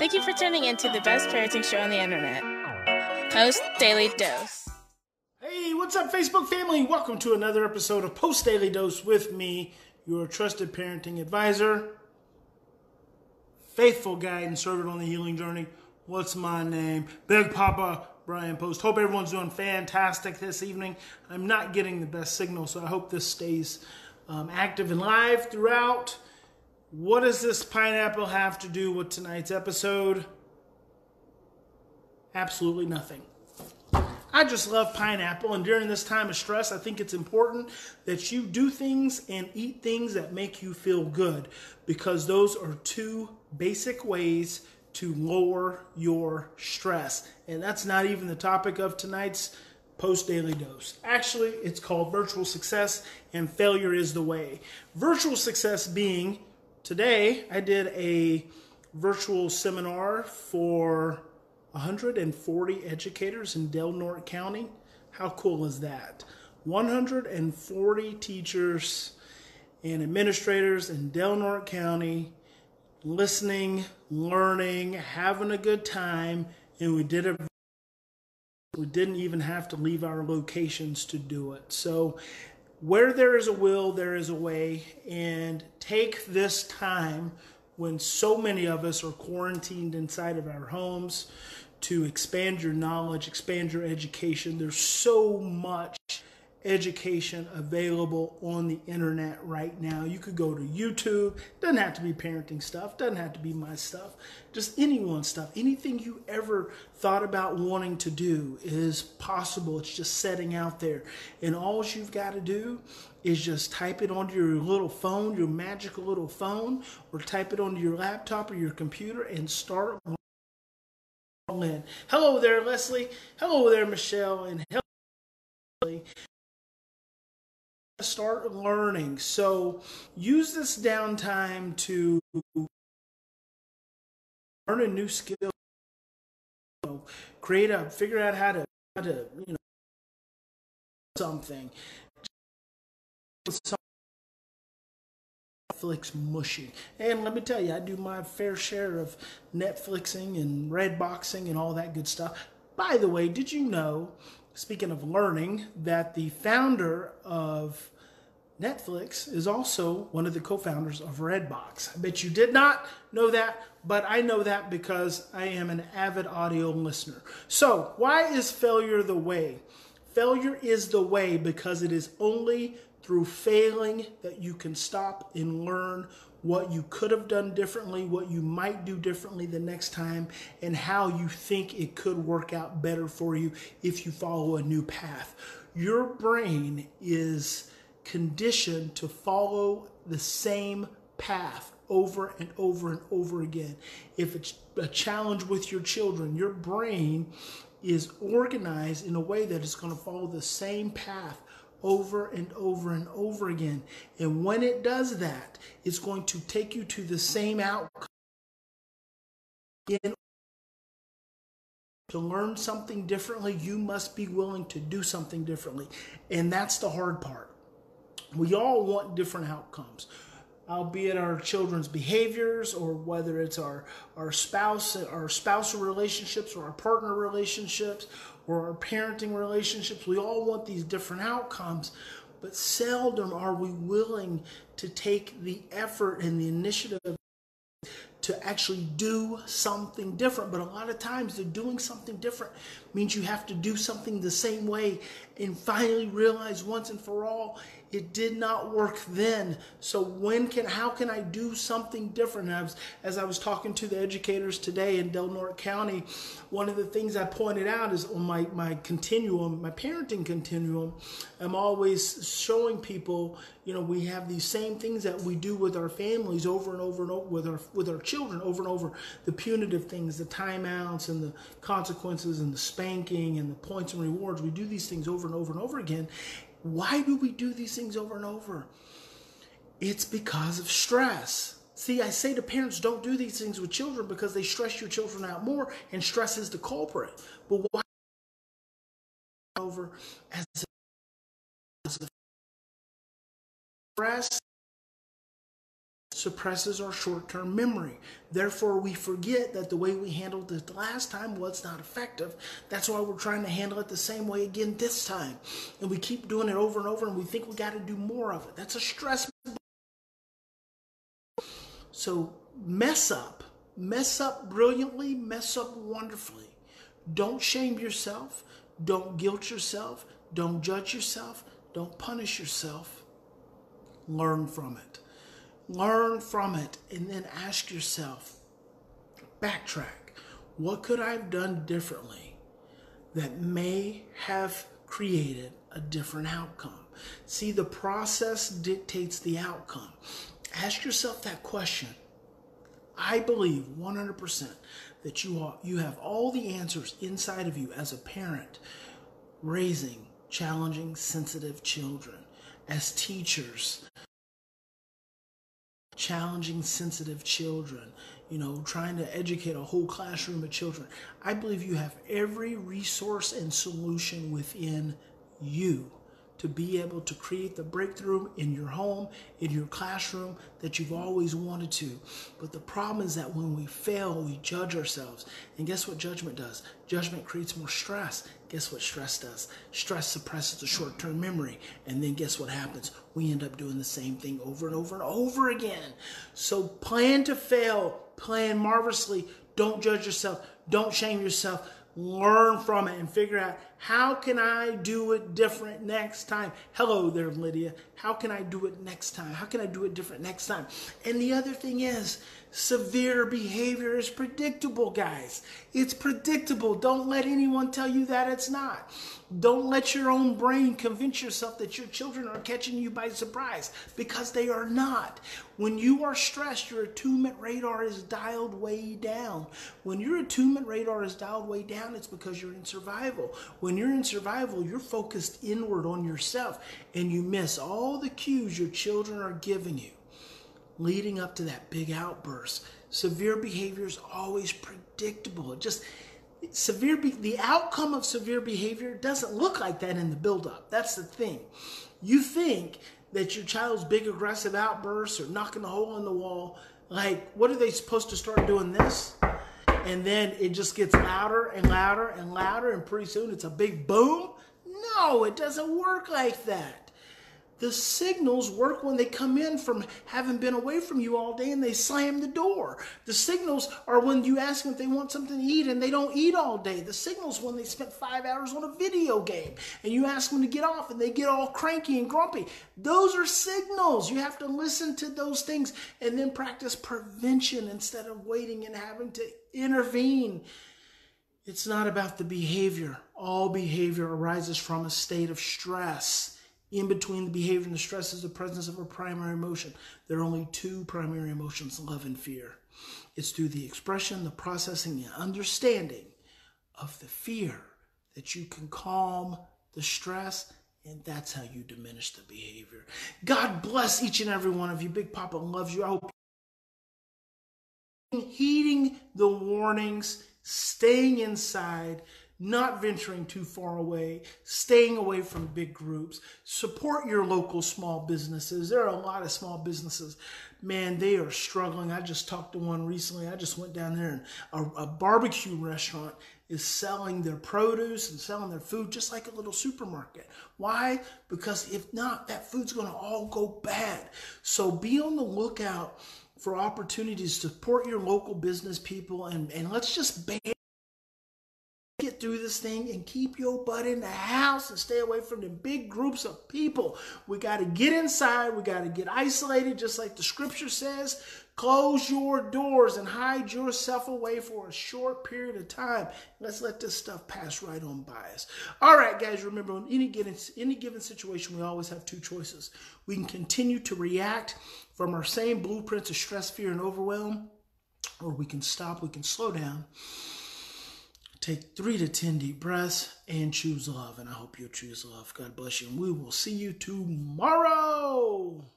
Thank you for tuning in to the best parenting show on the internet, Post Daily Dose. Hey, what's up, Facebook family? Welcome to another episode of Post Daily Dose with me, your trusted parenting advisor, faithful guide and servant on the healing journey. What's my name? Big Papa Brian Post. Hope everyone's doing fantastic this evening. I'm not getting the best signal, so I hope this stays um, active and live throughout. What does this pineapple have to do with tonight's episode? Absolutely nothing. I just love pineapple, and during this time of stress, I think it's important that you do things and eat things that make you feel good because those are two basic ways to lower your stress. And that's not even the topic of tonight's post daily dose. Actually, it's called virtual success, and failure is the way. Virtual success being Today, I did a virtual seminar for 140 educators in Del Norte County. How cool is that? 140 teachers and administrators in Del Norte County listening, learning, having a good time, and we did it. We didn't even have to leave our locations to do it. So where there is a will, there is a way. And take this time when so many of us are quarantined inside of our homes to expand your knowledge, expand your education. There's so much education available on the internet right now. You could go to YouTube. Doesn't have to be parenting stuff. Doesn't have to be my stuff. Just anyone's stuff. Anything you ever thought about wanting to do is possible. It's just setting out there. And all you've got to do is just type it onto your little phone, your magical little phone, or type it onto your laptop or your computer and start. Hello there, Leslie. Hello there, Michelle. And hello start learning. So use this downtime to learn a new skill, create a, figure out how to, how to, you know, something. Netflix mushy. And let me tell you, I do my fair share of Netflixing and Redboxing and all that good stuff. By the way, did you know speaking of learning, that the founder of Netflix is also one of the co founders of Redbox. I bet you did not know that, but I know that because I am an avid audio listener. So, why is failure the way? Failure is the way because it is only through failing that you can stop and learn what you could have done differently, what you might do differently the next time, and how you think it could work out better for you if you follow a new path. Your brain is conditioned to follow the same path over and over and over again. If it's a challenge with your children, your brain is organized in a way that it's going to follow the same path over and over and over again. And when it does that, it's going to take you to the same outcome. In to learn something differently, you must be willing to do something differently. And that's the hard part. We all want different outcomes albeit our children's behaviors or whether it's our, our spouse our spousal relationships or our partner relationships or our parenting relationships we all want these different outcomes but seldom are we willing to take the effort and the initiative to actually do something different. But a lot of times, the doing something different means you have to do something the same way and finally realize once and for all it did not work then. So when can how can I do something different? As, as I was talking to the educators today in Del Norte County, one of the things I pointed out is on my, my continuum, my parenting continuum, I'm always showing people, you know, we have these same things that we do with our families over and over and over with our with our children over and over. The punitive things, the timeouts and the consequences and the spanking and the points and rewards. We do these things over and over and over again. Why do we do these things over and over? It's because of stress. See, I say to parents, don't do these things with children because they stress your children out more, and stress is the culprit. But why over as a stress suppresses our short term memory. Therefore, we forget that the way we handled it last time was not effective. That's why we're trying to handle it the same way again this time. And we keep doing it over and over, and we think we got to do more of it. That's a stress. So, mess up. Mess up brilliantly, mess up wonderfully. Don't shame yourself. Don't guilt yourself. Don't judge yourself. Don't punish yourself. Learn from it. Learn from it and then ask yourself backtrack. What could I have done differently that may have created a different outcome? See, the process dictates the outcome. Ask yourself that question. I believe 100% that you are, you have all the answers inside of you as a parent raising challenging, sensitive children, as teachers, challenging, sensitive children, you know, trying to educate a whole classroom of children. I believe you have every resource and solution within you to be able to create the breakthrough in your home, in your classroom that you've always wanted to. But the problem is that when we fail, we judge ourselves. And guess what judgment does? Judgment creates more stress. Guess what stress does? Stress suppresses the short term memory. And then guess what happens? We end up doing the same thing over and over and over again. So plan to fail, plan marvelously. Don't judge yourself, don't shame yourself learn from it and figure out how can I do it different next time? Hello there, Lydia. How can I do it next time? How can I do it different next time? And the other thing is, severe behavior is predictable, guys. It's predictable. Don't let anyone tell you that it's not. Don't let your own brain convince yourself that your children are catching you by surprise because they are not. When you are stressed, your attunement radar is dialed way down. When your attunement radar is dialed way down, it's because you're in survival. When you're in survival, you're focused inward on yourself and you miss all the cues your children are giving you leading up to that big outburst. Severe behavior is always predictable. It just severe be- the outcome of severe behavior doesn't look like that in the buildup. That's the thing. You think that your child's big aggressive outbursts or knocking a hole in the wall, like what are they supposed to start doing this? And then it just gets louder and louder and louder, and pretty soon it's a big boom. No, it doesn't work like that. The signals work when they come in from having been away from you all day and they slam the door. The signals are when you ask them if they want something to eat and they don't eat all day. The signals when they spent five hours on a video game and you ask them to get off and they get all cranky and grumpy. Those are signals. You have to listen to those things and then practice prevention instead of waiting and having to intervene. It's not about the behavior. All behavior arises from a state of stress in between the behavior and the stress is the presence of a primary emotion. There are only two primary emotions love and fear. It's through the expression, the processing, and understanding of the fear that you can calm the stress, and that's how you diminish the behavior. God bless each and every one of you. Big Papa loves you. I hope heeding the warnings, staying inside not venturing too far away, staying away from big groups. Support your local small businesses. There are a lot of small businesses. Man, they are struggling. I just talked to one recently. I just went down there and a, a barbecue restaurant is selling their produce and selling their food just like a little supermarket. Why? Because if not, that food's going to all go bad. So be on the lookout for opportunities to support your local business people and, and let's just ban get through this thing and keep your butt in the house and stay away from the big groups of people. We got to get inside. We got to get isolated, just like the scripture says. Close your doors and hide yourself away for a short period of time. Let's let this stuff pass right on by us. All right, guys, remember, in any given, any given situation, we always have two choices. We can continue to react from our same blueprints of stress, fear, and overwhelm, or we can stop, we can slow down Take three to 10 deep breaths and choose love. And I hope you choose love. God bless you. And we will see you tomorrow.